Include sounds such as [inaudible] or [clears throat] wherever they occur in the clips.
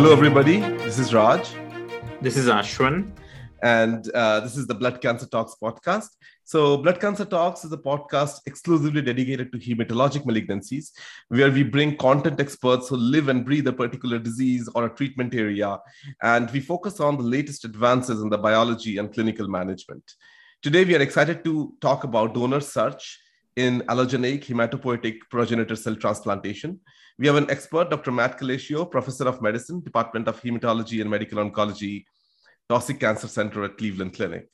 Hello, everybody. This is Raj. This is Ashwin. And uh, this is the Blood Cancer Talks podcast. So, Blood Cancer Talks is a podcast exclusively dedicated to hematologic malignancies, where we bring content experts who live and breathe a particular disease or a treatment area. And we focus on the latest advances in the biology and clinical management. Today, we are excited to talk about donor search in allogeneic hematopoietic progenitor cell transplantation. We have an expert, Dr. Matt Kalaycio, Professor of Medicine, Department of Hematology and Medical Oncology, Taussig Cancer Center at Cleveland Clinic.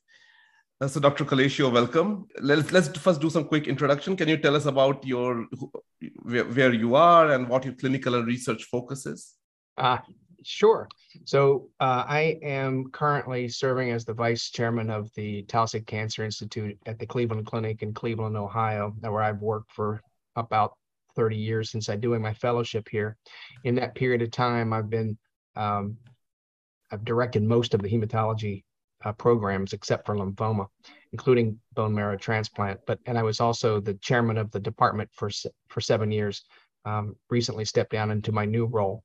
Uh, so, Dr. Kalaycio, welcome. Let's, let's first do some quick introduction. Can you tell us about your where, where you are and what your clinical and research focus is? Uh, sure. So, uh, I am currently serving as the vice chairman of the Taussig Cancer Institute at the Cleveland Clinic in Cleveland, Ohio, where I've worked for about 30 years since I doing my fellowship here. In that period of time, I've been um, I've directed most of the hematology uh, programs except for lymphoma, including bone marrow transplant. But and I was also the chairman of the department for for seven years. Um, recently stepped down into my new role.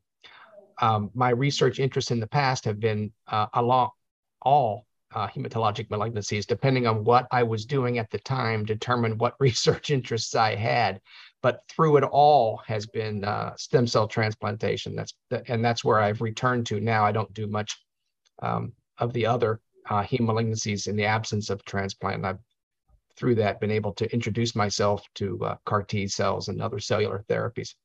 Um, my research interests in the past have been uh, along all uh, hematologic malignancies, depending on what I was doing at the time, determined what [laughs] research interests I had but through it all has been uh, stem cell transplantation. That's the, and that's where I've returned to now. I don't do much um, of the other uh, heme malignancies in the absence of transplant. I've through that been able to introduce myself to uh, CAR T cells and other cellular therapies.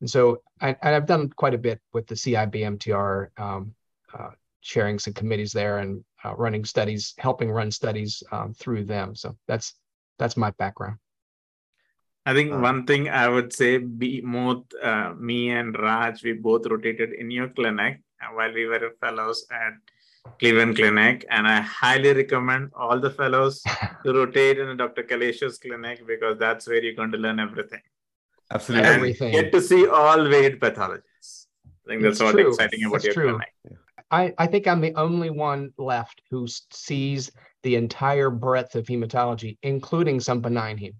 And so I, have done quite a bit with the CIBMTR, um, uh, chairing some committees there and uh, running studies, helping run studies um, through them. So that's that's my background. I think uh, one thing I would say, be both uh, me and Raj, we both rotated in your clinic while we were fellows at Cleveland Clinic, and I highly recommend all the fellows [laughs] to rotate in Dr. Kalaycio's clinic because that's where you're going to learn everything. Absolutely, and everything. Get to see all weight pathologies. I think that's what's exciting about your true. clinic. I, I think I'm the only one left who sees the entire breadth of hematology, including some benign heme.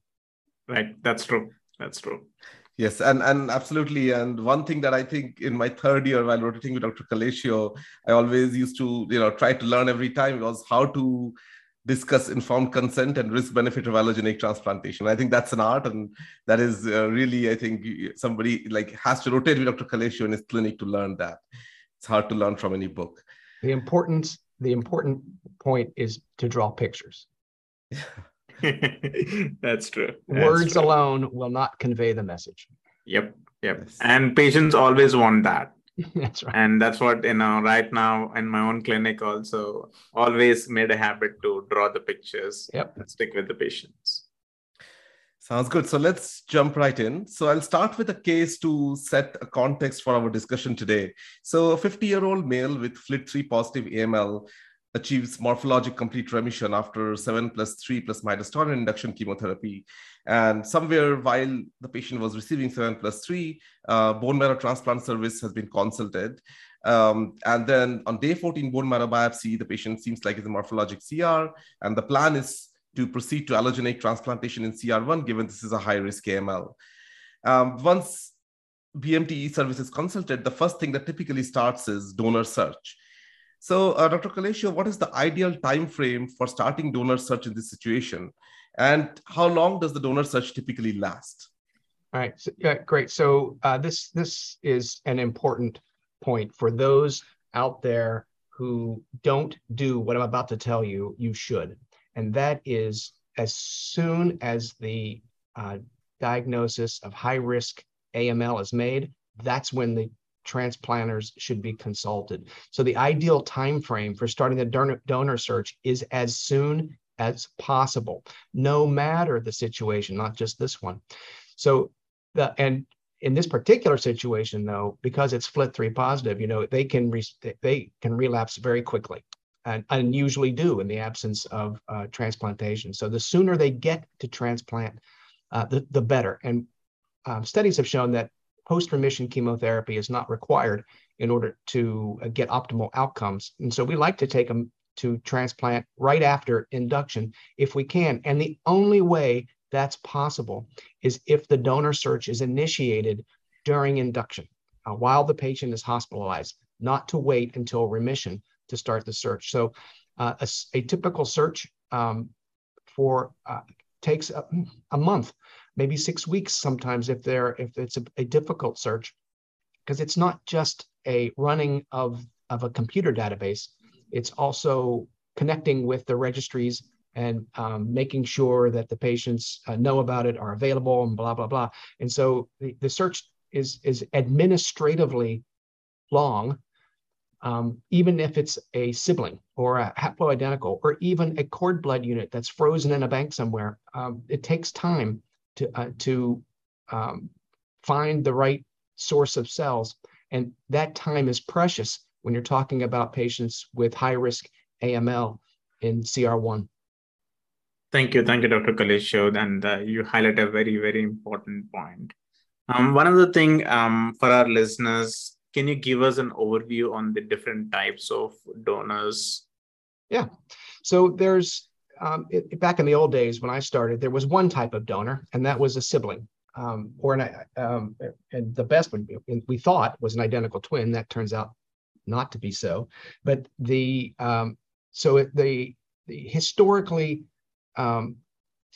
Right. That's true. That's true. Yes, and, and absolutely. And one thing that I think in my third year while rotating with Dr. Kalaycio, I always used to, you know, try to learn every time was how to discuss informed consent and risk benefit of allogeneic transplantation. I think that's an art, and that is uh, really, I think, somebody like has to rotate with Dr. Kalaycio in his clinic to learn that. It's hard to learn from any book. The importance, the important point is to draw pictures. [laughs] [laughs] that's true. Words true. alone will not convey the message. Yep. Yep. Yes. And patients always want that. [laughs] that's right. And that's what, you know, right now in my own clinic also always made a habit to draw the pictures yep. and stick with the patients. Sounds good. So let's jump right in. So I'll start with a case to set a context for our discussion today. So a 50 year old male with FLT3 positive AML achieves morphologic complete remission after 7 plus 3 plus midostaurin induction chemotherapy. And somewhere while the patient was receiving 7 plus 3, uh, bone marrow transplant service has been consulted. Um, and then on day 14 bone marrow biopsy, the patient seems like it's a morphologic CR. And the plan is to proceed to allogeneic transplantation in CR1, given this is a high risk AML. Um, once BMTE service is consulted, the first thing that typically starts is donor search. So, uh, Dr. Kalaycio, what is the ideal time frame for starting donor search in this situation? And how long does the donor search typically last? All right, so, yeah, great. So uh, this this is an important point for those out there who don't do what I'm about to tell you. You should, and that is as soon as the uh, diagnosis of high risk AML is made, that's when the transplanters should be consulted. So the ideal time frame for starting the donor, search is as soon as possible, no matter the situation, not just this one. So the and in this particular situation, though, because it's FLT3 positive, you know, they can re, they can relapse very quickly, and, and usually do in the absence of uh, transplantation. So the sooner they get to transplant, uh, the the better. And um, studies have shown that post-remission chemotherapy is not required in order to uh, get optimal outcomes. And so we like to take them to transplant right after induction if we can. And the only way that's possible is if the donor search is initiated during induction uh, while the patient is hospitalized. not to wait until remission to start the search. So uh, a, a, typical search um, for uh, takes a, a, month, maybe six weeks sometimes if they're if it's a, a difficult search, because it's not just a running of of a computer database. It's also connecting with the registries and um, making sure that the patients uh, know about it, are available, and blah blah blah. And so the, the search is is administratively long, um, even if it's a sibling or a haploidentical or even a cord blood unit that's frozen in a bank somewhere. Um, it takes time to uh, to um, find the right source of cells, and that time is precious when you're talking about patients with high risk AML in CR1. Thank you. Thank you, Dr. Kalaycio. And uh, you highlight a very, very important point. Um, one other thing um, for our listeners, can you give us an overview on the different types of donors? Yeah. So there's, um, it, back in the old days when I started, there was one type of donor, and that was a sibling. Um, or an, um, and the best one we thought was an identical twin. That turns out not to be so. But the um, so the, the historically um,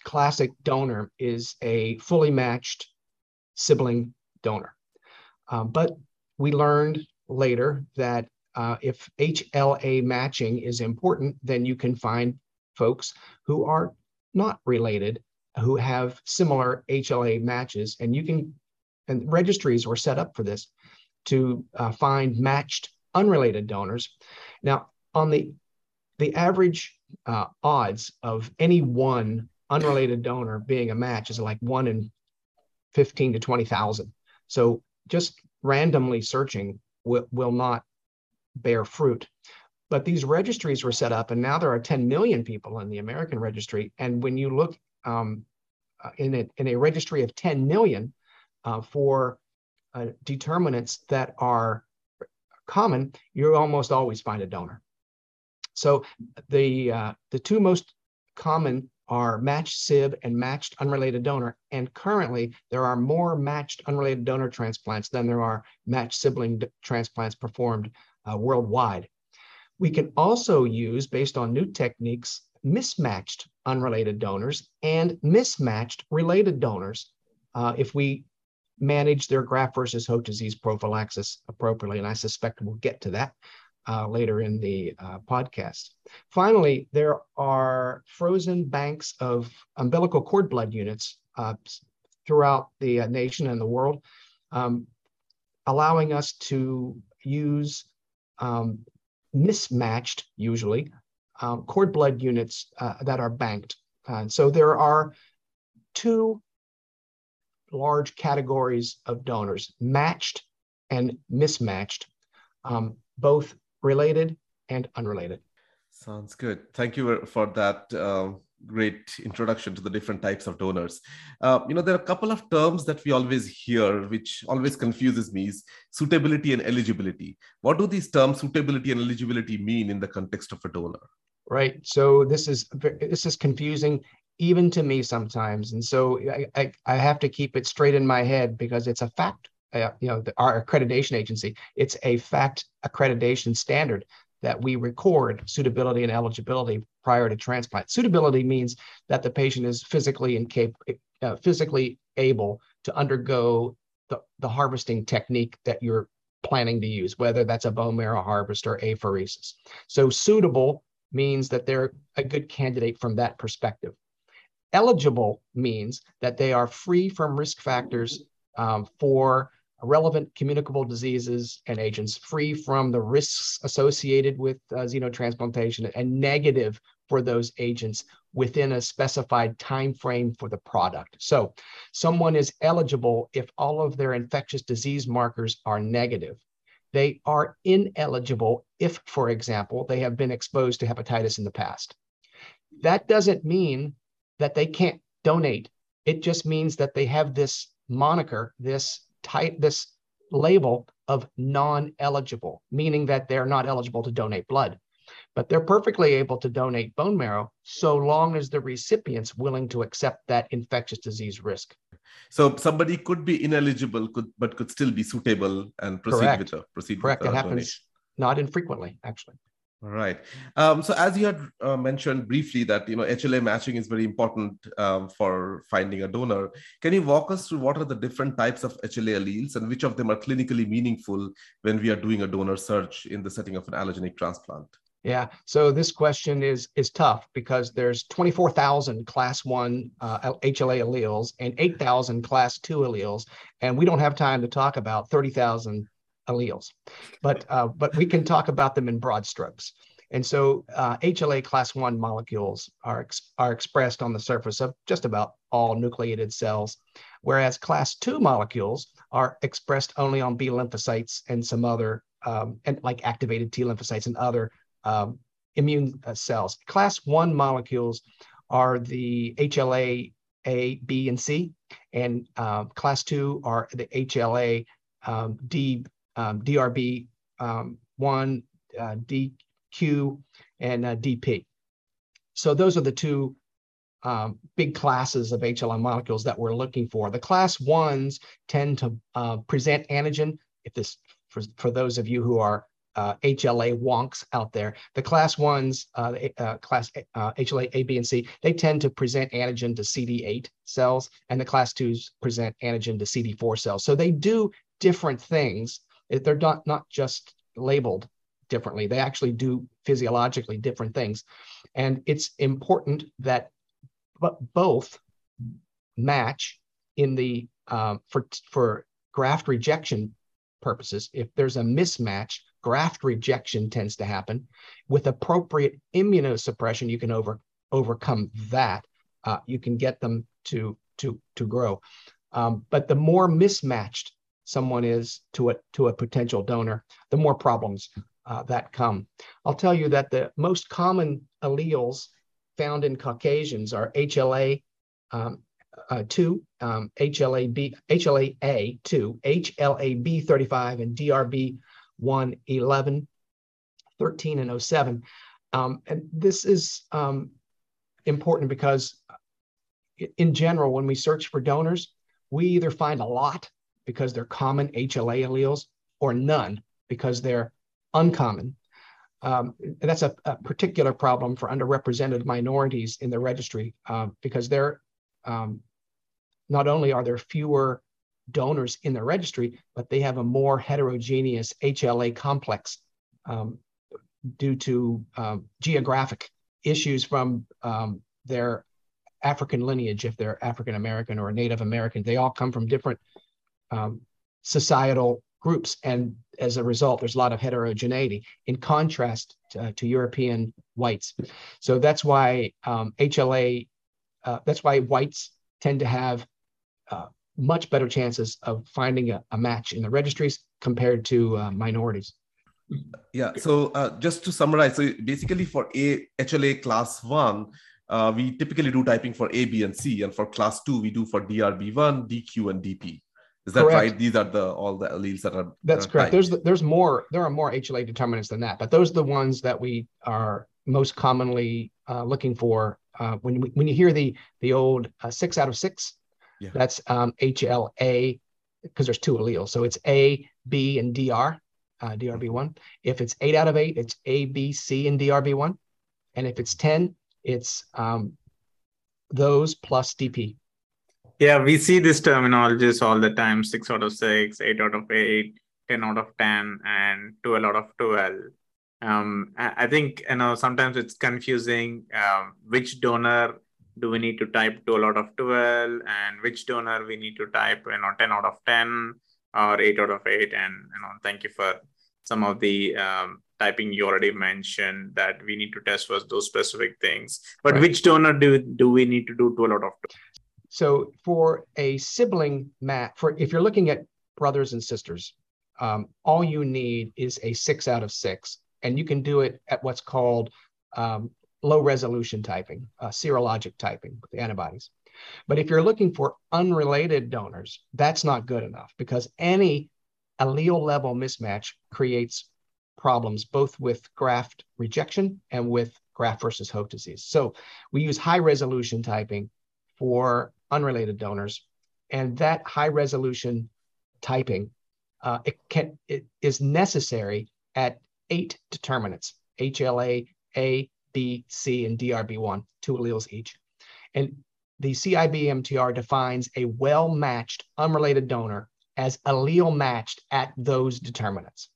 classic donor is a fully matched sibling donor. Um, but we learned later that uh, if HLA matching is important, then you can find folks who are not related, who have similar HLA matches, and you can, and registries were set up for this to uh, find matched unrelated donors. Now, on the the average uh, odds of any one unrelated donor being a match is like one in 15 to 20,000. So just randomly searching will, will not bear fruit. But these registries were set up, and now there are 10 million people in the American registry. And when you look um, uh, in, a, in a registry of 10 million uh, for uh, determinants that are common, you almost always find a donor. So the, uh, the two most common are matched SIB and matched unrelated donor. And currently, there are more matched unrelated donor transplants than there are matched sibling transplants performed uh, worldwide. We can also use, based on new techniques, mismatched unrelated donors and mismatched related donors uh, if we manage their graft versus host disease prophylaxis appropriately. And I suspect we'll get to that uh, later in the uh, podcast. Finally, there are frozen banks of umbilical cord blood units uh, throughout the uh, nation and the world, um, allowing us to use um, mismatched, usually, um, cord blood units uh, that are banked. And so there are two large categories of donors, matched and mismatched, um, both related and unrelated. Sounds good. Thank you for that uh, great introduction to the different types of donors. Uh, you know, there are a couple of terms that we always hear, which always confuses me: is suitability and eligibility. What do these terms, suitability and eligibility, mean in the context of a donor? Right. So this is this is confusing even to me sometimes, and so I, I, I have to keep it straight in my head because it's a fact uh, you know, the, our accreditation agency, it's a fact accreditation standard that we record suitability and eligibility prior to transplant. Suitability means that the patient is physically incapable, uh, physically able to undergo the, the harvesting technique that you're planning to use, whether that's a bone marrow harvest or apheresis. So suitable means that they're a good candidate from that perspective. Eligible means that they are free from risk factors um, for relevant communicable diseases and agents free from the risks associated with uh, xenotransplantation and negative for those agents within a specified time frame for the product. So someone is eligible if all of their infectious disease markers are negative. They are ineligible if, for example, they have been exposed to hepatitis in the past. That doesn't mean that they can't donate. It just means that they have this moniker, this type this label of non-eligible, meaning that they're not eligible to donate blood. But they're perfectly able to donate bone marrow so long as the recipient's willing to accept that infectious disease risk. So somebody could be ineligible, could but could still be suitable and proceed Correct. with the proceed. Correct. With it happens. not infrequently, actually. Right. Um, so as you had uh, mentioned briefly that you know HLA matching is very important um, for finding a donor. Can you walk us through what are the different types of HLA alleles and which of them are clinically meaningful when we are doing a donor search in the setting of an allogeneic transplant? Yeah. So this question is is tough because there's 24,000 class one uh, HLA alleles and 8,000 class two alleles, and we don't have time to talk about 30,000 alleles, but uh, but we can talk about them in broad strokes. And so uh, HLA class one molecules are, ex- are expressed on the surface of just about all nucleated cells, whereas class two molecules are expressed only on B lymphocytes and some other, um, and like activated T lymphocytes and other um, immune uh, cells. Class one molecules are the HLA A, B, and C, and uh, class two are the HLA um, D, um, DRB um, one, uh, DQ, and uh, DP. So those are the two um, big classes of HLA molecules that we're looking for. The class ones tend to uh, present antigen. If this, for, for those of you who are uh, HLA wonks out there, the class ones, uh, uh class HLA uh, A, B, and C, they tend to present antigen to CD8 cells, and the class twos present antigen to CD4 cells. So they do different things they're not, not just labeled differently. They actually do physiologically different things. And it's important that both match in the uh, for for graft rejection purposes. If there's a mismatch, graft rejection tends to happen. With appropriate immunosuppression, you can over overcome that. Uh, you can get them to to to grow. Um, but the more mismatched someone is to a, to a potential donor, the more problems uh, that come. I'll tell you that the most common alleles found in Caucasians are HLA um, uh, 2, um, HLA-B, HLA-A2, HLA-B35, and DRB1, 11, 13, and 07. Um, and this is um, important because in general, when we search for donors, we either find a lot because they're common HLA alleles or none because they're uncommon. Um, that's a, a, particular problem for underrepresented minorities in the registry uh, because they're um, not only are there fewer donors in the registry, but they have a more heterogeneous HLA complex um, due to um, geographic issues from um, their African lineage, if they're African American or Native American. They all come from different um, societal groups. And as a result, there's a lot of heterogeneity in contrast to, uh, to European whites. So that's why um, HLA, uh, that's why whites tend to have uh, much better chances of finding a, a, match in the registries compared to uh, minorities. Yeah. So uh, just to summarize, so basically for a HLA class one, uh, we typically do typing for A, B, and C, and for class two, we do for DRB1, DQ, and DP. Is that correct. right? These are the all the alleles that are. That's that are correct. There's there's more. There are more HLA determinants than that, but those are the ones that we are most commonly uh, looking for. Uh, when we, when you hear the the old uh, six out of six, yeah. that's um, HLA because there's two alleles. So it's A, B, and DR, uh, DRB1. If it's eight out of eight, it's A, B, C, and DRB1. And if it's 10, it's um, those plus DP. Yeah, we see this terminologies all the time 6 out of 6, 8 out of 8, 10 out of 10, and 12 out of 12. Um, I think you know sometimes it's confusing. Um, which donor do we need to type 12 out of 12, and which donor we need to type you know 10 out of 10 or 8 out of 8. And you know, thank you for some of the um, typing you already mentioned that we need to test for those specific things. But right. which donor do do we need to do 12 out of 12? So for a sibling mat, for if you're looking at brothers and sisters, um, all you need is a six out of six, and you can do it at what's called um, low resolution typing, uh, serologic typing with the antibodies. But if you're looking for unrelated donors, that's not good enough because any allele level mismatch creates problems both with graft rejection and with graft versus host disease. So we use high resolution typing for unrelated donors. And that high resolution typing uh, it can it is necessary at eight determinants HLA, A, B, C, and DRB1, two alleles each. And the CIBMTR defines a well matched, unrelated donor as allele matched at those determinants.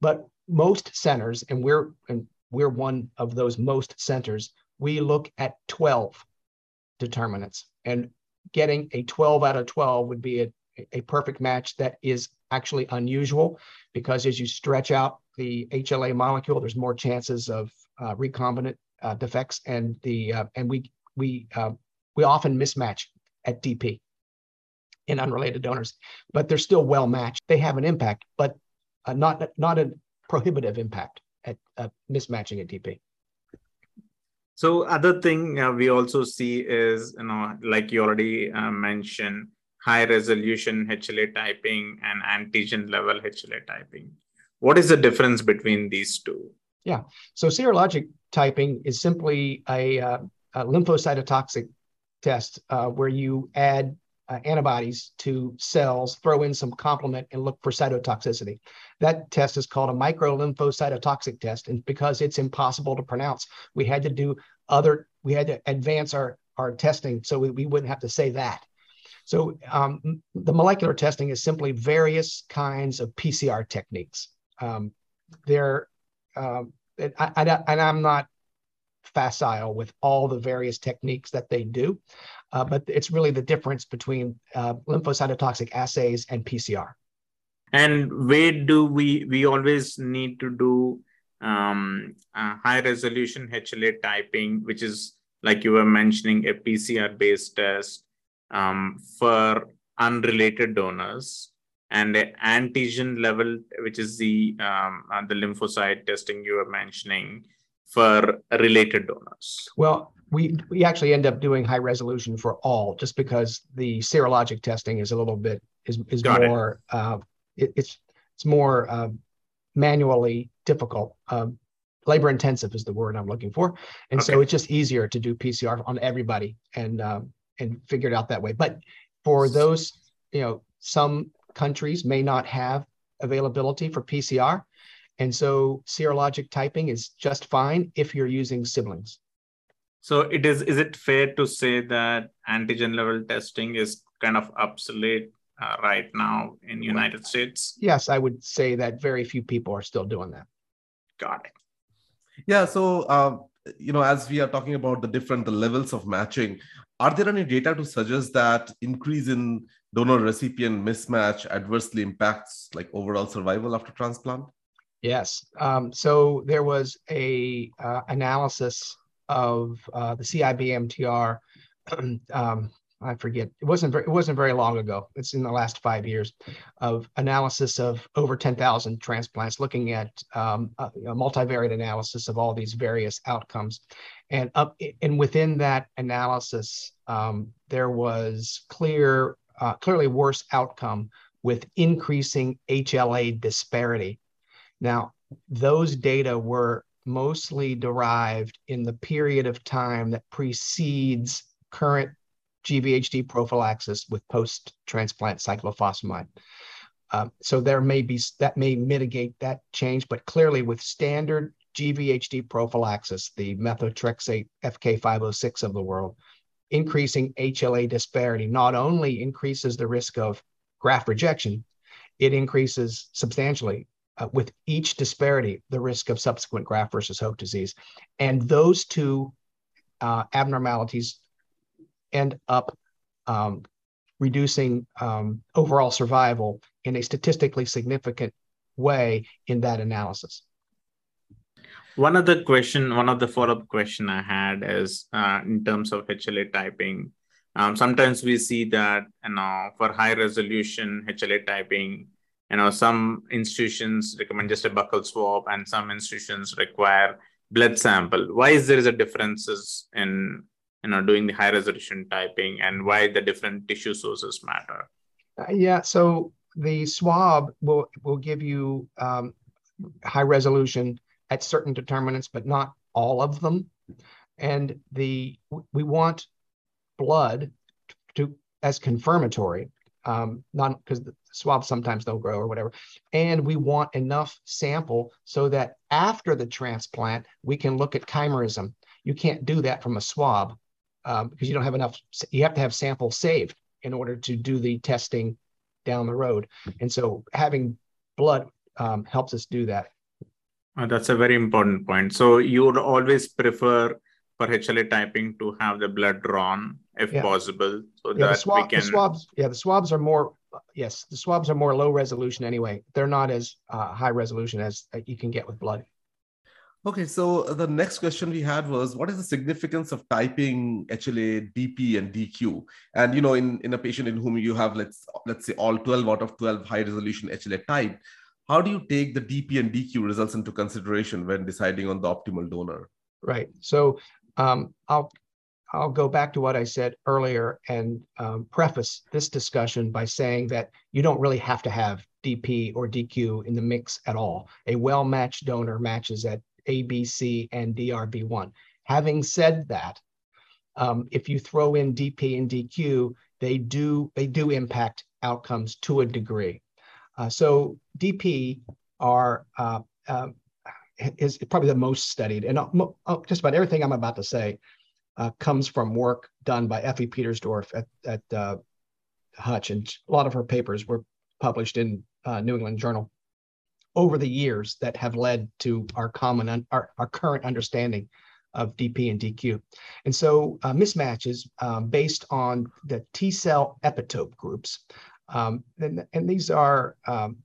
But most centers, and we're, and we're one of those most centers, we look at 12 determinants. And getting a 12 out of 12 would be a, a perfect match that is actually unusual because as you stretch out the HLA molecule, there's more chances of uh, recombinant uh, defects, and the uh, and we we uh, we often mismatch at DP in unrelated donors, but they're still well matched. They have an impact, but uh, not not a prohibitive impact at uh, mismatching at DP. So other thing uh, we also see is, you know, like you already uh, mentioned, high resolution HLA typing and antigen level HLA typing. What is the difference between these two? Yeah, so serologic typing is simply a, uh, a lymphocytotoxic test uh, where you add uh, antibodies to cells, throw in some complement, and look for cytotoxicity. That test is called a microlymphocytotoxic test, and because it's impossible to pronounce, we had to do other. We had to advance our our testing so we, we wouldn't have to say that. So um, the molecular testing is simply various kinds of PCR techniques. Um, they're um, I, I, and I'm not facile with all the various techniques that they do, uh, but it's really the difference between uh, lymphocytotoxic assays and PCR. And where do we we always need to do um, high resolution HLA typing, which is like you were mentioning a PCR based test um, for unrelated donors and the antigen level, which is the um, uh, the lymphocyte testing you were mentioning for related donors. Well, we we actually end up doing high resolution for all, just because the serologic testing is a little bit is is Got more it. uh, it, it's it's more uh, manually difficult. Um, labor intensive is the word I'm looking for, and okay. so it's just easier to do PCR on everybody and um, and figure it out that way. But for those, you know, some countries may not have availability for PCR. And so serologic typing is just fine if you're using siblings. So it is is it fair to say that antigen level testing is kind of obsolete uh, right now in United States? Yes, I would say that very few people are still doing that. Got it. Yeah, so uh, you know, as we are talking about the different the levels of matching, are there any data to suggest that increase in donor recipient mismatch adversely impacts like overall survival after transplant? Yes. Um, so there was a uh, analysis of uh, the CIBMTR. [clears throat] um, I forget. It wasn't. Very, it wasn't very long ago. It's in the last five years of analysis of over 10,000 transplants, looking at um, a, a, multivariate analysis of all these various outcomes, and up and within that analysis, um, there was clear uh, clearly worse outcome with increasing HLA disparity. Now, those data were mostly derived in the period of time that precedes current GVHD prophylaxis with post-transplant cyclophosphamide. Uh, so there may be that may mitigate that change, but clearly with standard GVHD prophylaxis, the methotrexate FK506 of the world, increasing HLA disparity not only increases the risk of graft rejection, it increases substantially uh, with each disparity the risk of subsequent graft versus host disease. And those two uh, abnormalities end up um, reducing um, overall survival in a statistically significant way in that analysis. One other question, one of the follow-up question I had is uh, in terms of HLA typing. Um, sometimes we see that you know for high resolution HLA typing, you know some institutions recommend just a buccal swab, and some institutions require blood sample. Why is there is a differences in you know doing the high resolution typing, and why the different tissue sources matter? Uh, yeah, so the swab will will give you um, high resolution at certain determinants, but not all of them. And the we want blood to as confirmatory um, not because swabs sometimes don't grow or whatever. And we want enough sample so that after the transplant, we can look at chimerism. You can't do that from a swab um, because you don't have enough. You have to have samples saved in order to do the testing down the road. And so having blood um, helps us do that. Uh, that's a very important point. So you would always prefer for HLA typing to have the blood drawn if yeah. possible, so yeah, that swab, we can. The swabs, yeah, the swabs are more. Yes, the swabs are more low resolution anyway. They're not as uh, high resolution as uh, you can get with blood. Okay, so the next question we had was, what is the significance of typing HLA, DP, and DQ? And you know, in, in a patient in whom you have let's let's say all 12 out of 12 high resolution HLA type, how do you take the DP and DQ results into consideration when deciding on the optimal donor? Right. So um, I'll I'll go back to what I said earlier and um, preface this discussion by saying that you don't really have to have DP or DQ in the mix at all. A well matched donor matches at ABC and DRB1. Having said that, um, if you throw in DP and DQ, they do they do impact outcomes to a degree. Uh, so DP are uh, uh, is probably the most studied, and uh, just about everything I'm about to say uh, comes from work done by Effie Petersdorf at, at uh, Hutch, and a lot of her papers were published in New England Journal over the years that have led to our common un- our, our current understanding of DP and DQ. And so uh, mismatches um, based on the T cell epitope groups. Um, and, and, these are um,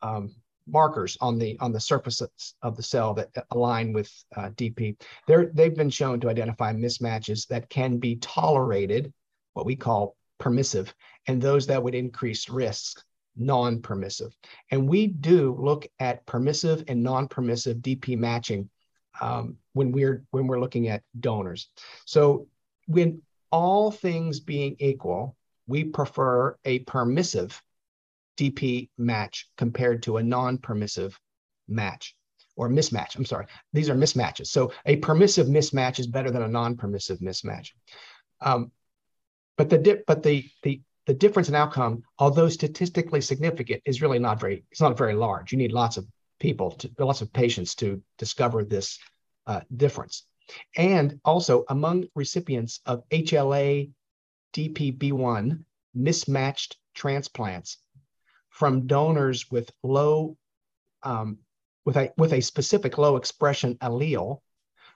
um markers on the on the surface of the cell that align with uh, DP. They're, they've been shown to identify mismatches that can be tolerated, what we call permissive, and those that would increase risk, non-permissive. And we do look at permissive and non-permissive DP matching um, when we're when we're looking at donors. So when all things being equal, we prefer a permissive DP match compared to a non-permissive match or mismatch. I'm sorry, these are mismatches. So a permissive mismatch is better than a non-permissive mismatch. Um, but the but the the the difference in outcome, although statistically significant, is really not very, it's not very large. You need lots of people, to, lots of patients to discover this uh, difference. And also among recipients of HLA DPB1 mismatched transplants from donors with low, um, with, a, with a specific low expression allele,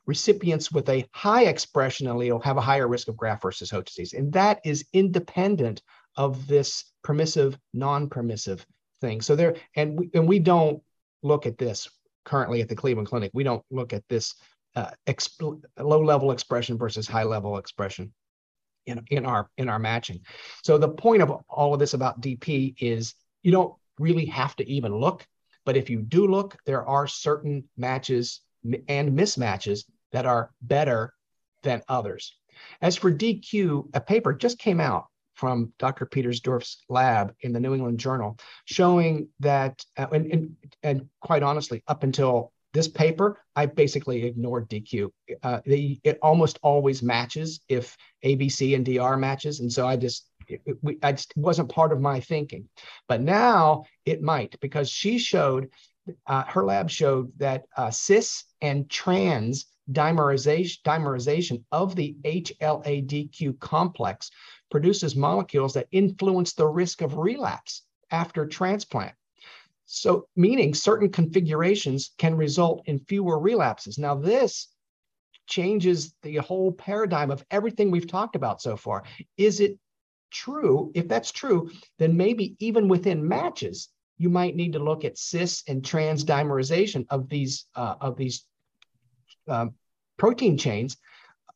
recipients with a high expression allele have a higher risk of graft versus host disease. And that is independent of this permissive, non-permissive thing. So there, and we, and we don't look at this currently at the Cleveland Clinic. We don't look at this uh, exp- low-level expression versus high-level expression in, in our in our matching. So the point of all of this about DP is you don't really have to even look, but if you do look, there are certain matches and mismatches that are better than others. As for DQ, a paper just came out from Dr. Petersdorf's lab in the New England Journal, showing that, uh, and, and, and, quite honestly, up until this paper, I basically ignored DQ. Uh, they, it almost always matches if ABC and DR matches, and so I just it, I just wasn't part of my thinking. But now it might because she showed, uh, her lab showed that uh, cis and trans dimerization, dimerization of the HLA-DQ complex produces molecules that influence the risk of relapse after transplant. So, meaning certain configurations can result in fewer relapses. Now, this changes the whole paradigm of everything we've talked about so far. Is it true? If that's true, then maybe even within matches, you might need to look at cis and trans dimerization of these uh, of these um, protein chains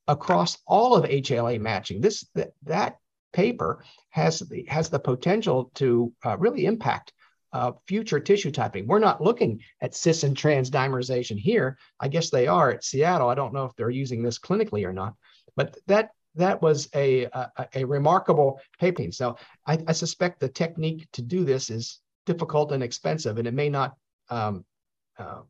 across all of HLA matching. This that, that paper has the, has the potential to uh, really impact uh, future tissue typing. We're not looking at cis and trans dimerization here. I guess they are at Seattle. I don't know if they're using this clinically or not, but that that was a, a, a remarkable paper. So I, I, suspect the technique to do this is difficult and expensive, and it may not um, uh,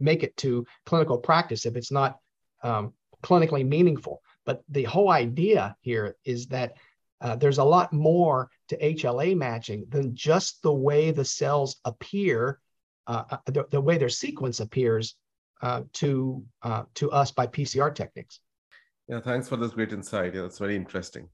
make it to clinical practice if it's not um, clinically meaningful. But the whole idea here is that uh, there's a lot more to HLA matching than just the way the cells appear, uh, uh, the, the, way their sequence appears uh, to, uh, to us by PCR techniques. Yeah, thanks for this great insight. Yeah, that's very interesting.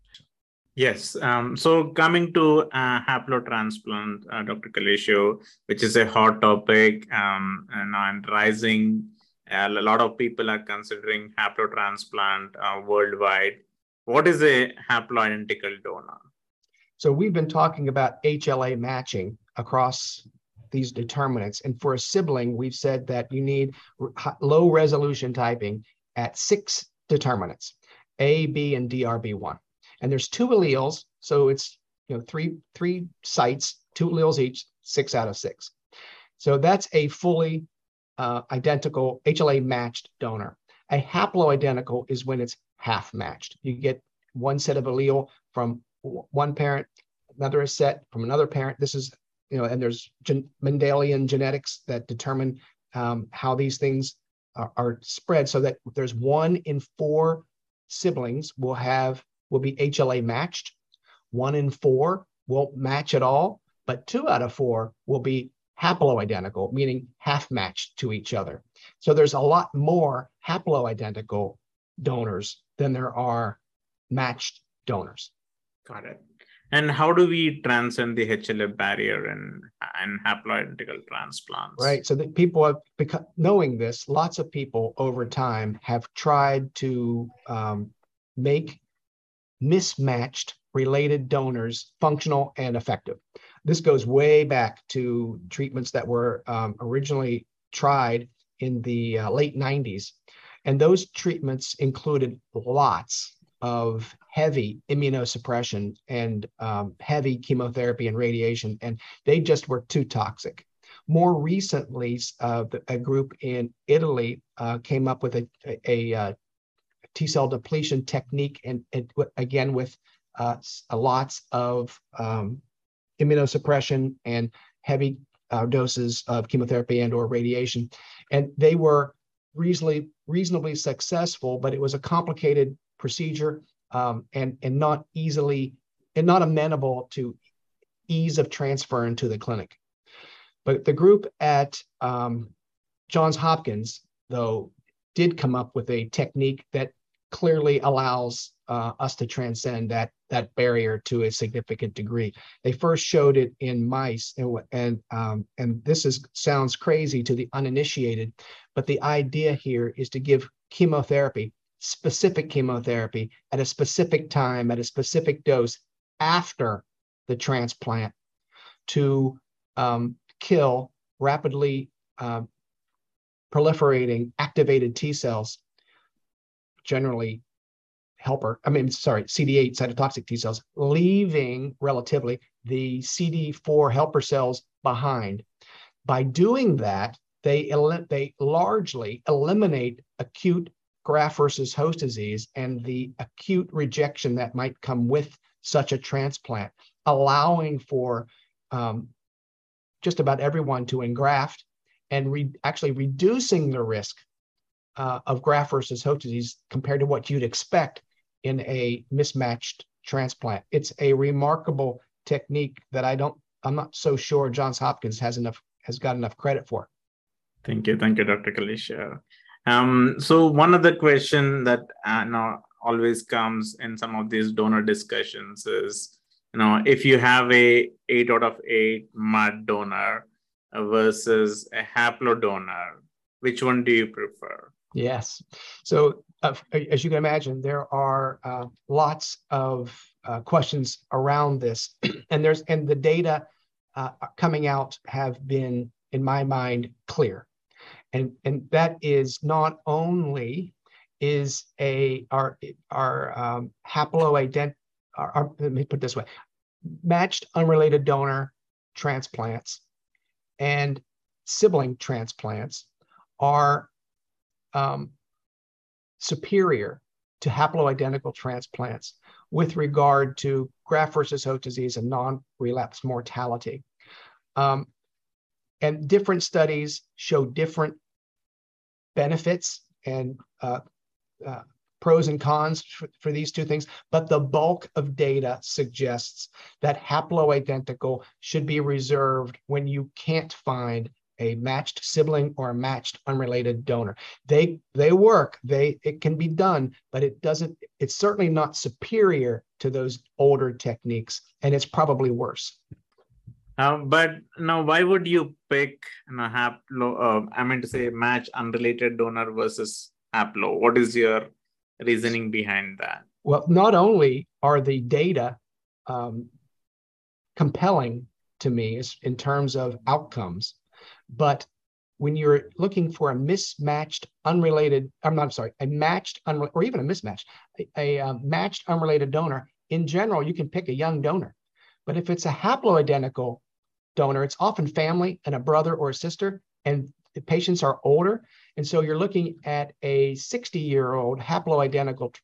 Yes. Um, so coming to uh, haplotransplant, uh, Dr. Kalaycio, which is a hot topic um, and, and rising. Uh, a lot of people are considering haplotransplant uh, worldwide. What is a haploidentical donor? So we've been talking about HLA matching across these determinants. And for a sibling, we've said that you need low resolution typing at six determinants, A, B, and DRB1 and there's two alleles, so it's you know three three sites, two alleles each, six out of six. So that's a fully uh, identical HLA matched donor. A haploidentical is when it's half matched. You get one set of allele from one parent, another set from another parent. This is you know, and there's Mendelian genetics that determine um, how these things are, are spread. So that there's one in four siblings will have will be HLA matched. One in four won't match at all, but two out of four will be haploidentical, meaning half matched to each other. So there's a lot more haploidentical donors than there are matched donors. Got it. And how do we transcend the HLA barrier and in haploidentical transplants? Right. So that people have become knowing this, lots of people over time have tried to um, make mismatched related donors functional and effective. This goes way back to treatments that were um, originally tried in the uh, late 90s. And those treatments included lots of heavy immunosuppression and um, heavy chemotherapy and radiation, and they just were too toxic. More recently, uh, a group in Italy uh, came up with a, a, a uh, T cell depletion technique, and, and again with uh, lots of um, immunosuppression and heavy uh, doses of chemotherapy and or radiation, and they were reasonably reasonably successful, but it was a complicated procedure um, and and not easily and not amenable to ease of transfer into the clinic. But the group at um, Johns Hopkins, though, did come up with a technique that clearly allows uh, us to transcend that that barrier to a significant degree. They first showed it in mice, and and, um, and this is sounds crazy to the uninitiated, but the idea here is to give chemotherapy, specific chemotherapy, at a specific time, at a specific dose after the transplant, to um, kill rapidly uh, proliferating activated T cells generally helper, I mean, sorry, CD8 cytotoxic T cells, leaving relatively the CD4 helper cells behind. By doing that, they, they largely eliminate acute graft versus host disease and the acute rejection that might come with such a transplant, allowing for um, just about everyone to engraft and re- actually reducing the risk uh, of graft versus host disease compared to what you'd expect in a mismatched transplant. It's a remarkable technique that I don't, I'm not so sure Johns Hopkins has enough, has got enough credit for. Thank you. Thank you, Dr. Kalaycio. Um, so one other question that uh, now always comes in some of these donor discussions is, you know, if you have a eight out of eight mud donor versus a haplo donor, which one do you prefer? Yes. So, uh, as you can imagine, there are uh, lots of uh, questions around this, [clears throat] and there's and the data uh, coming out have been, in my mind, clear, and and that is not only is a our our um, haploident. Our, our, let me put this way: matched unrelated donor transplants and sibling transplants are um, superior to haploidentical transplants with regard to graft versus host disease and non-relapse mortality. Um, and different studies show different benefits and uh, uh, pros and cons for, for, these two things, but the bulk of data suggests that haploidentical should be reserved when you can't find a matched sibling or a matched unrelated donor. They they work, they it can be done, but it doesn't, it's certainly not superior to those older techniques, and it's probably worse. Um, but now, why would you pick you know, haplo? Uh, I mean to say, match unrelated donor versus haplo. What is your reasoning behind that? Well, not only are the data um, compelling to me in terms of outcomes, but when you're looking for a mismatched, unrelated, I'm not sorry, a matched, unre- or even a mismatched, a, a uh, matched, unrelated donor, in general, you can pick a young donor. But if it's a haploidentical donor, it's often family and a brother or a sister, and the patients are older. And so you're looking at a 60 year old haploidentical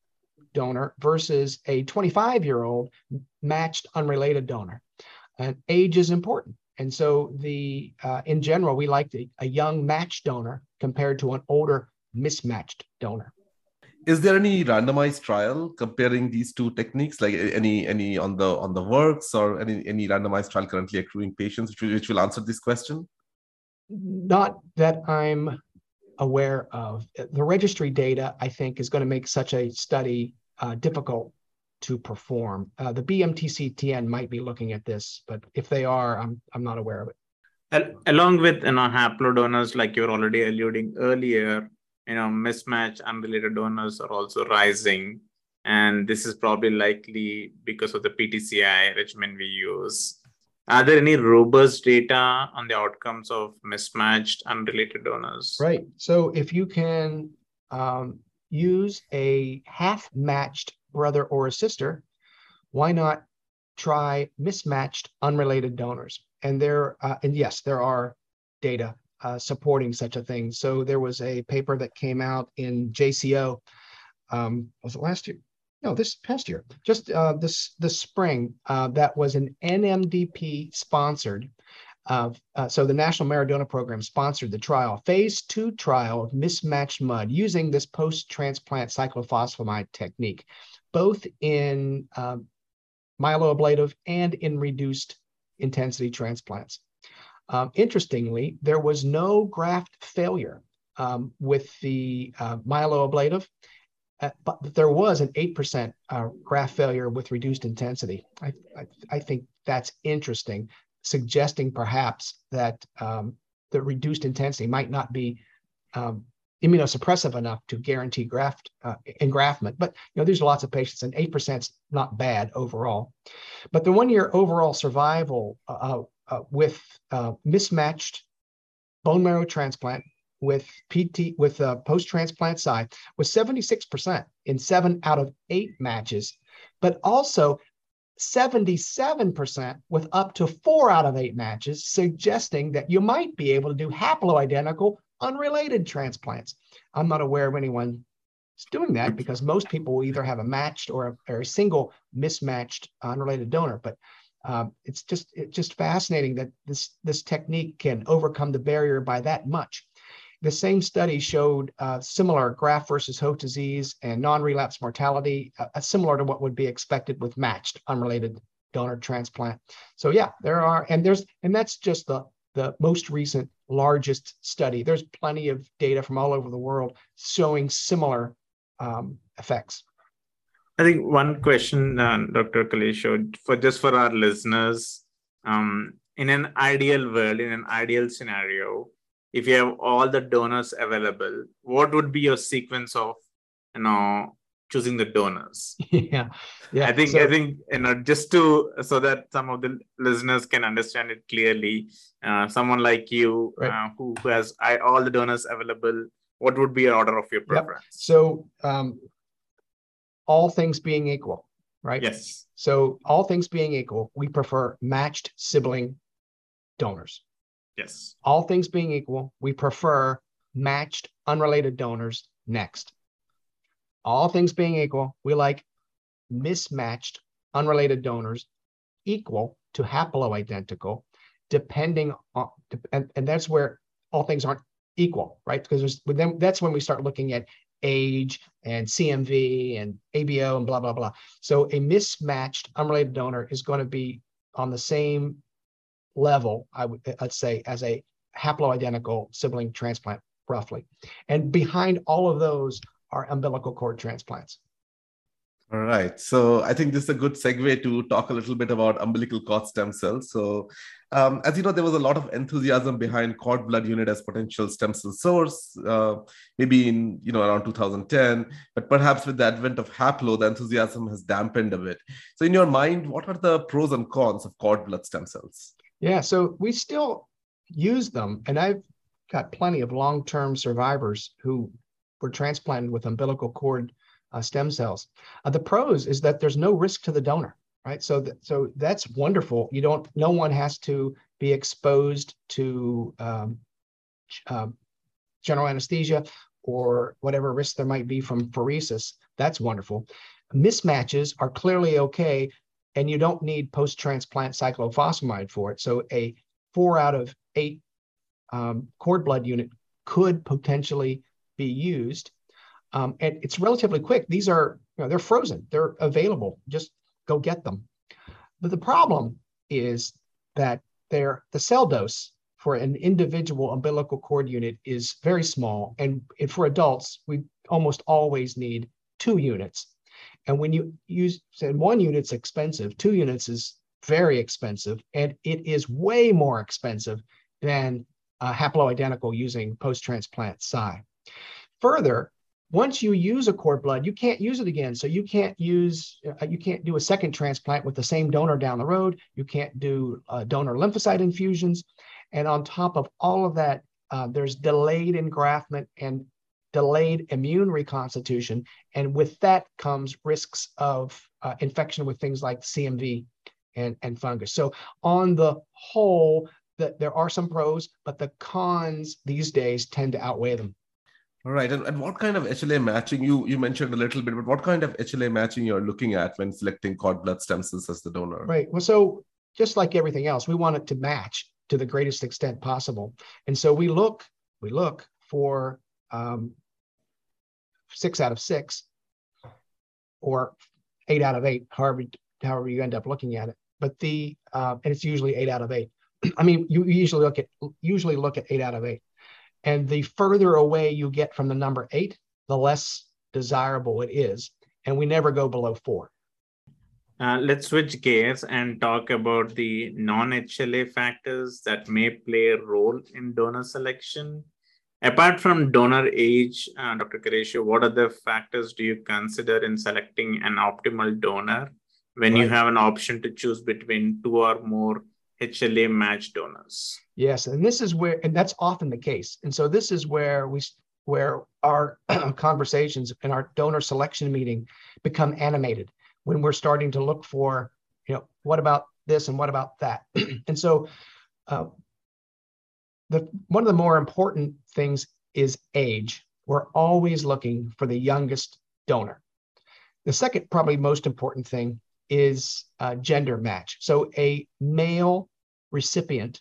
donor versus a 25 year old matched unrelated donor. And age is important. And so the uh, in general, we like the, a young matched donor compared to an older mismatched donor is there any randomized trial comparing these two techniques? Like any any on the on the works or any any randomized trial currently accruing patients which will, which will answer this question? Not that i'm aware of. The registry data i think is going to make such a study uh, difficult to perform. Uh, the bmtctn might be looking at this but if they are i'm i'm not aware of it. Along with you know haplodonors like you're already alluding earlier you know mismatch unrelated donors are also rising. And this is probably likely because of the PTCy regimen we use. Are there any robust data on the outcomes of mismatched unrelated donors? Right. So if you can um, use a half matched brother or a sister why not try mismatched unrelated donors? And there uh, and yes there are data uh, supporting such a thing. So there was a paper that came out in JCO. Um, was it last year? No, this past year, just uh, this this spring. Uh, that was an NMDP sponsored. Uh, so the National Marrow Donor Program sponsored the trial, phase two trial of mismatched mud using this post-transplant cyclophosphamide technique, both in um, myeloablative and in reduced intensity transplants. Um, interestingly, there was no graft failure um, with the uh, myeloablative, uh, but there was an 8% uh, graft failure with reduced intensity. I, I, I, think that's interesting, suggesting perhaps that um, the reduced intensity might not be um, immunosuppressive enough to guarantee graft uh, engraftment. But you know, there's lots of patients, and 8% is not bad overall. But the one-year overall survival uh, uh, with uh, mismatched bone marrow transplant with PT with uh, post transplant Cy was 76% in seven out of eight matches, but also 77% with up to four out of eight matches, suggesting that you might be able to do haploidentical unrelated transplants. I'm not aware of anyone doing that because most people will either have a matched or a, or a single mismatched unrelated donor. But um, it's just it's just fascinating that this this technique can overcome the barrier by that much. The same study showed uh, similar graft versus host disease and non-relapse mortality, uh, similar to what would be expected with matched unrelated donor transplant. So yeah, there are, and there's, and that's just the the most recent largest study. There's plenty of data from all over the world showing similar um, effects. I think one question, uh, Dr. Kalaycio, for just for our listeners, um, in an ideal world, in an ideal scenario, if you have all the donors available, what would be your sequence of, you know, choosing the donors? [laughs] Yeah, yeah. I think so, I think you know just to so that some of the listeners can understand it clearly. Uh, someone like you right. uh, who, who has I, all the donors available, what would be your order of your preference? Yep. So um, all things being equal, right? Yes. So all things being equal, we prefer matched sibling donors. Yes. All things being equal, we prefer matched unrelated donors next. All things being equal, we like mismatched unrelated donors equal to haploidentical, depending on, and, and that's where all things aren't equal, right? Because there's, then that's when we start looking at age and CMV and ABO and blah, blah, blah. So a mismatched unrelated donor is going to be on the same level, I would let's say, as a haploidentical sibling transplant, roughly. And behind all of those are umbilical cord transplants. All right. So I think this is a good segue to talk a little bit about umbilical cord stem cells. So, um, as you know, there was a lot of enthusiasm behind cord blood unit as potential stem cell source, uh, maybe in you know around 2010. But perhaps with the advent of haplo, the enthusiasm has dampened a bit. So, in your mind, what are the pros and cons of cord blood stem cells? Yeah. So we still use them, and I've got plenty of long-term survivors who were transplanted with umbilical cord uh, stem cells. Uh, the pros is that there's no risk to the donor, right? So, th- so that's wonderful. You don't, no one has to be exposed to um, uh, general anesthesia or whatever risk there might be from pheresis. That's wonderful. Mismatches are clearly okay, and you don't need post-transplant cyclophosphamide for it. So a four out of eight um, cord blood unit could potentially be used. Um, and it's relatively quick. These are, you know, they're frozen, they're available. Just go get them. But the problem is that they're, the cell dose for an individual umbilical cord unit is very small. And, and for adults, we almost always need two units. And when you use, say, one unit's expensive, two units is very expensive, and it is way more expensive than haploidentical using post-transplant Cy. Further, once you use a cord blood, you can't use it again. So you can't use, uh, you can't do a second transplant with the same donor down the road. You can't do uh, donor lymphocyte infusions. And on top of all of that, uh, there's delayed engraftment and delayed immune reconstitution. And with that comes risks of uh, infection with things like CMV and, and fungus. So on the whole, that there are some pros, but the cons these days tend to outweigh them. All right. And, and what kind of HLA matching you you mentioned a little bit, but what kind of HLA matching you're looking at when selecting cord blood stem cells as the donor? Right. Well, so just like everything else, we want it to match to the greatest extent possible. And so we look, we look for um, six out of six or eight out of eight, however, however you end up looking at it. But the uh, and it's usually eight out of eight. [clears throat] I mean, you usually look at usually look at eight out of eight. And the further away you get from the number eight, the less desirable it is. And we never go below four. Uh, let's switch gears and talk about the non HLA factors that may play a role in donor selection. Apart from donor age, uh, Dr. Kalaycio, what other factors do you consider in selecting an optimal donor when right. you have an option to choose between two or more HLA match donors. Yes, and this is where, and that's often the case. And so this is where we, where our [clears throat] conversations and our donor selection meeting become animated when we're starting to look for, you know, what about this and what about that. [clears throat] and so, uh, the one of the more important things is age. We're always looking for the youngest donor. The second, probably most important thing is a gender match. So a male recipient,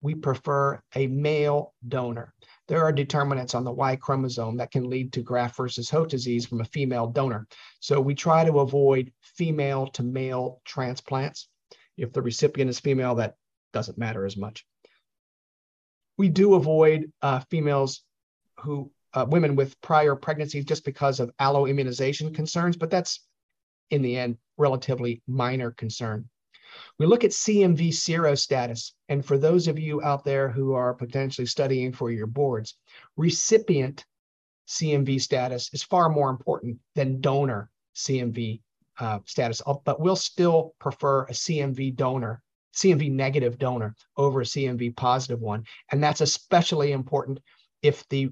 we prefer a male donor. There are determinants on the Y chromosome that can lead to graft versus host disease from a female donor. So we try to avoid female to male transplants. If the recipient is female, that doesn't matter as much. We do avoid uh, females who, uh, women with prior pregnancies just because of alloimmunization concerns, but that's in the end, relatively minor concern. We look at CMV serostatus, and for those of you out there who are potentially studying for your boards, recipient CMV status is far more important than donor CMV uh, status, but we'll still prefer a CMV donor, CMV negative donor over a CMV positive one. And that's especially important if the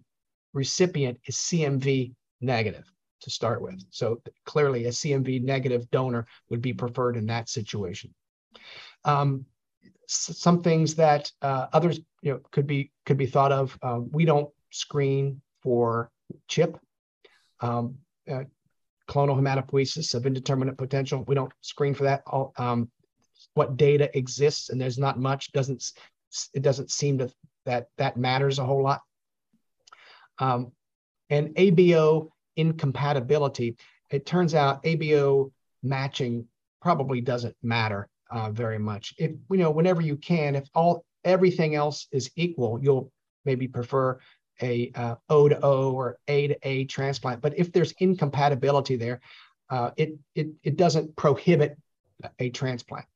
recipient is CMV negative to start with. So clearly, a CMV negative donor would be preferred in that situation. Um, some things that uh, others you know could be could be thought of. Uh, we don't screen for CHIP, um, uh, clonal hematopoiesis of indeterminate potential. We don't screen for that. All, um, what data exists and there's not much doesn't it doesn't seem to that that matters a whole lot. Um, And ABO incompatibility, it turns out ABO matching probably doesn't matter uh, very much. If you know, whenever you can, if all everything else is equal, you'll maybe prefer a uh, O to O or A to A transplant. But if there's incompatibility there, uh, it, it it doesn't prohibit a transplant.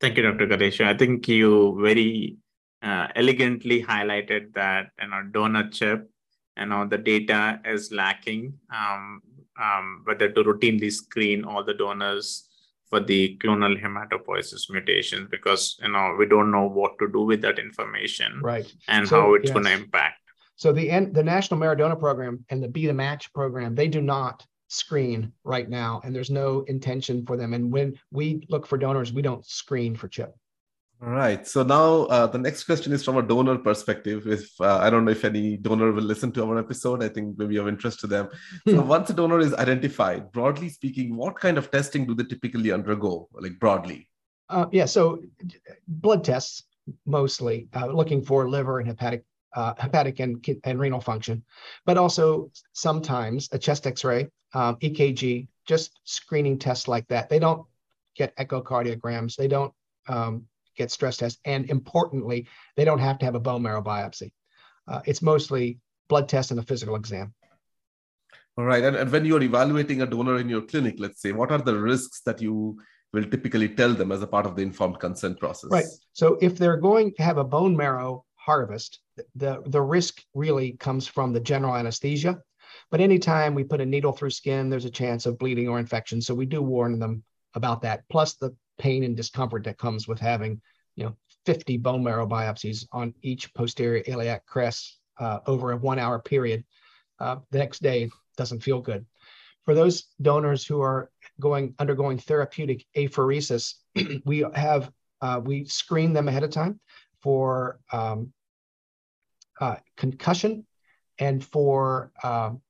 Thank you, Dr. Kalaycio. I think you very uh, elegantly highlighted that you know donor chip you know the data is lacking um, um, whether to routinely screen all the donors for the clonal hematopoiesis mutations because you know we don't know what to do with that information right. and so, how it's yes. going to impact. So the the national marrow donor program and the be the match program they do not screen right now and there's no intention for them. And when we look for donors we don't screen for chip right. So now uh, the next question is from a donor perspective. If uh, I don't know if any donor will listen to our episode, I think maybe of interest to them. [laughs] So hmm. once a donor is identified, broadly speaking, what kind of testing do they typically undergo, like broadly? Uh, yeah. So blood tests mostly, uh, looking for liver and hepatic. Uh, hepatic and, and renal function, but also sometimes a chest X-ray, um, EKG, just screening tests like that. They don't get echocardiograms. They don't um, get stress tests. And importantly, they don't have to have a bone marrow biopsy. Uh, it's mostly blood test and a physical exam. All right. And, and when you're evaluating a donor in your clinic, let's say, what are the risks that you will typically tell them as a part of the informed consent process? Right. So if they're going to have a bone marrow harvest, the, the risk really comes from the general anesthesia. But anytime we put a needle through skin, there's a chance of bleeding or infection. So we do warn them about that. Plus the pain and discomfort that comes with having, you know, 50 bone marrow biopsies on each posterior iliac crest uh, over a one hour period. Uh, the next day doesn't feel good. For those donors who are going undergoing therapeutic apheresis, [clears throat] we have uh, we screen them ahead of time for um, uh, concussion and for um,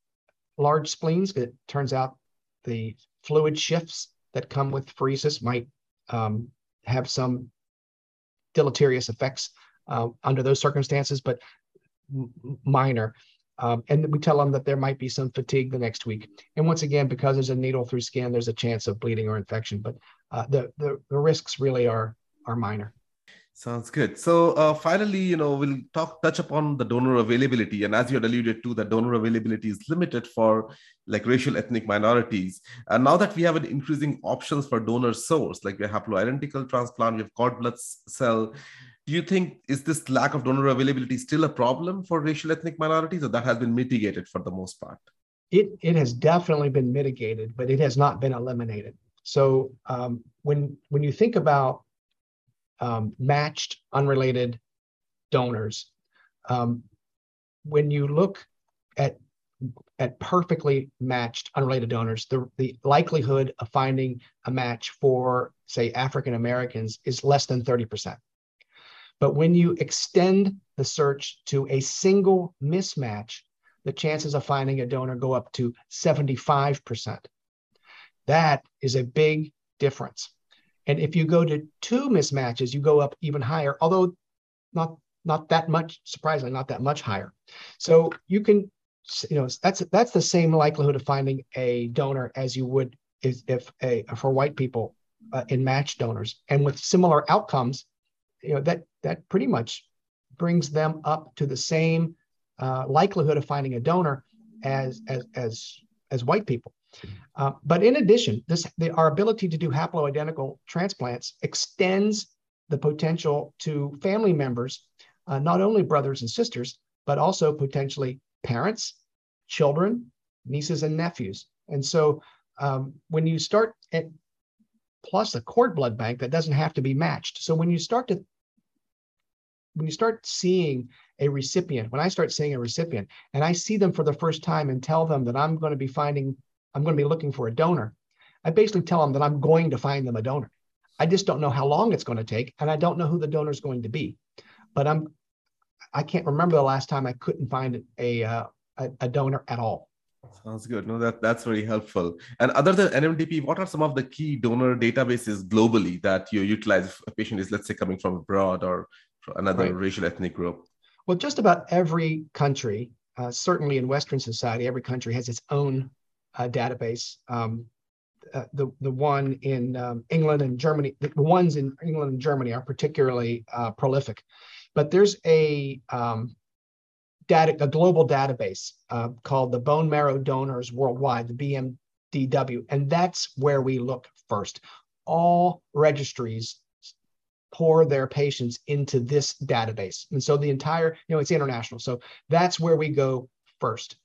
large spleens. It turns out the fluid shifts that come with pheresis might um, have some deleterious effects uh, under those circumstances, but minor. Um, and we tell them that there might be some fatigue the next week. And once again, because there's a needle through skin, there's a chance of bleeding or infection, but uh, the, the, the risks really are are minor. Sounds good. So uh, finally, you know, we'll talk touch upon the donor availability, and as you had alluded to, the donor availability is limited for like racial ethnic minorities. And now that we have an increasing options for donor source, like we have haploidentical transplant, we have cord blood cell. Do you think is this lack of donor availability still a problem for racial ethnic minorities, or that has been mitigated for the most part? It it has definitely been mitigated, but it has not been eliminated. So um, when when you think about um, matched unrelated donors. Um, when you look at at perfectly matched unrelated donors, the, the likelihood of finding a match for, say, African Americans is less than 30%. But when you extend the search to a single mismatch, the chances of finding a donor go up to 75%. That is a big difference. And if you go to two mismatches, you go up even higher, although not not that much, surprisingly, not that much higher. So you can, you know, that's that's the same likelihood of finding a donor as you would if, if a for white people uh, in match donors, and with similar outcomes, you know that that pretty much brings them up to the same uh, likelihood of finding a donor as as as as white people. Uh, but in addition, this the, our ability to do haploidentical transplants extends the potential to family members, uh, not only brothers and sisters, but also potentially parents, children, nieces and nephews. And so um, when you start at plus a cord blood bank that doesn't have to be matched. So when you start to when you start seeing a recipient, when I start seeing a recipient and I see them for the first time and tell them that I'm going to be finding I'm going to be looking for a donor. I basically tell them that I'm going to find them a donor. I just don't know how long it's going to take, and I don't know who the donor is going to be. But I'm I can't remember the last time I couldn't find a uh, a, donor at all. Sounds good. No, that that's very helpful. And other than NMDP, what are some of the key donor databases globally that you utilize if a patient is, let's say, coming from abroad or another right. racial ethnic group? Well, just about every country uh, certainly in Western society, every country has its own uh, database. Um, uh, the the one in um, England and Germany, the ones in England and Germany are particularly uh, prolific, but there's a um, data a global database uh, called the Bone Marrow Donors Worldwide, the BMDW, and that's where we look first. All registries pour their patients into this database. And so the entire, you know, it's international. So that's where we go first.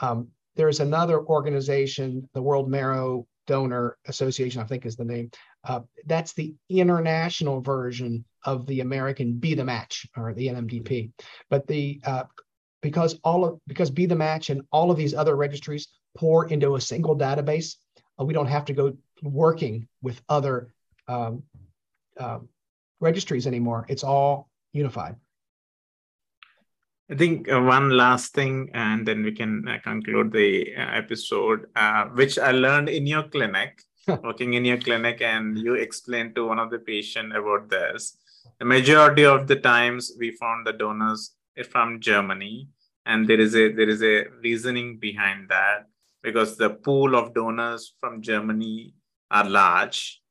Um, there's another organization, the World Marrow Donor Association, I think is the name. Uh, that's the international version of the American Be the Match or the NMDP. But the uh, because all of because Be the Match and all of these other registries pour into a single database, uh, we don't have to go working with other um, um registries anymore. It's all unified. I think uh, one last thing, and then we can uh, conclude the uh, episode, uh, which I learned in your clinic, [laughs] working in your clinic, and you explained to one of the patient about this. The majority of the times we found the donors from Germany, and there is a there is a reasoning behind that because the pool of donors from Germany are large,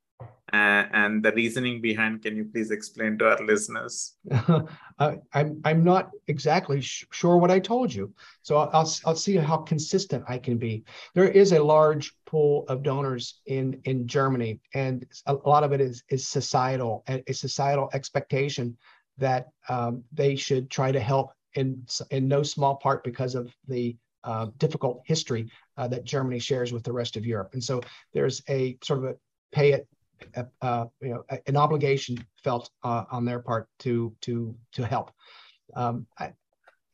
uh, and the reasoning behind can you please explain to our listeners? [laughs] I'm i'm not exactly sh- sure what i told you. So I'll, I'll, I'll see how consistent i can be. There is a large pool of donors in in germany and a, a lot of it is is societal a societal expectation that um, they should try to help in in no small part because of the uh, difficult history uh, that Germany shares with the rest of Europe. And so there's a sort of a pay it uh, you know, an obligation felt uh, on their part to to to help, um, I,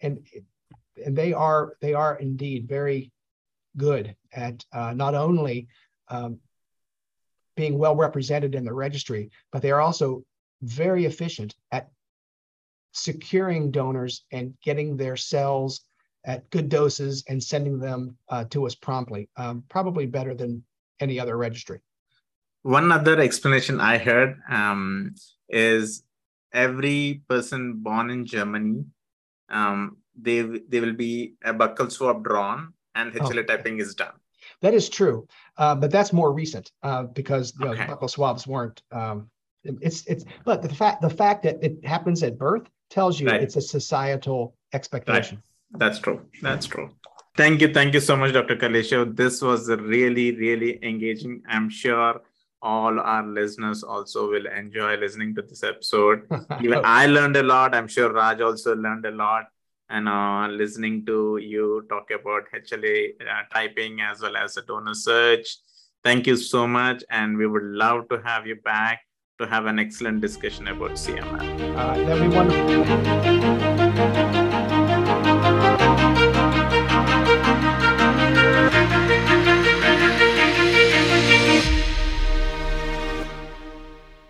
and and they are they are indeed very good at uh, not only um, being well represented in the registry, but they are also very efficient at securing donors and getting their cells at good doses and sending them uh, to us promptly, um, probably better than any other registry one other explanation I heard um, is every person born in Germany, um, they they will be a buccal swab drawn and HLA oh. typing is done. That is true, uh, but that's more recent uh, because you know, okay. buccal swabs weren't. Um, it's it's but the fact the fact that it happens at birth tells you right. it's a societal expectation. Right. That's true. That's true. Thank you. Thank you so much, Dr. Kalaycio. This was really, really engaging. I'm sure all our listeners also will enjoy listening to this episode. [laughs] Even I learned a lot. I'm sure Raj also learned a lot. And uh, listening to you talk about HLA uh, typing as well as a donor search. Thank you so much. And we would love to have you back to have an excellent discussion about CML. Uh, that'd be wonderful.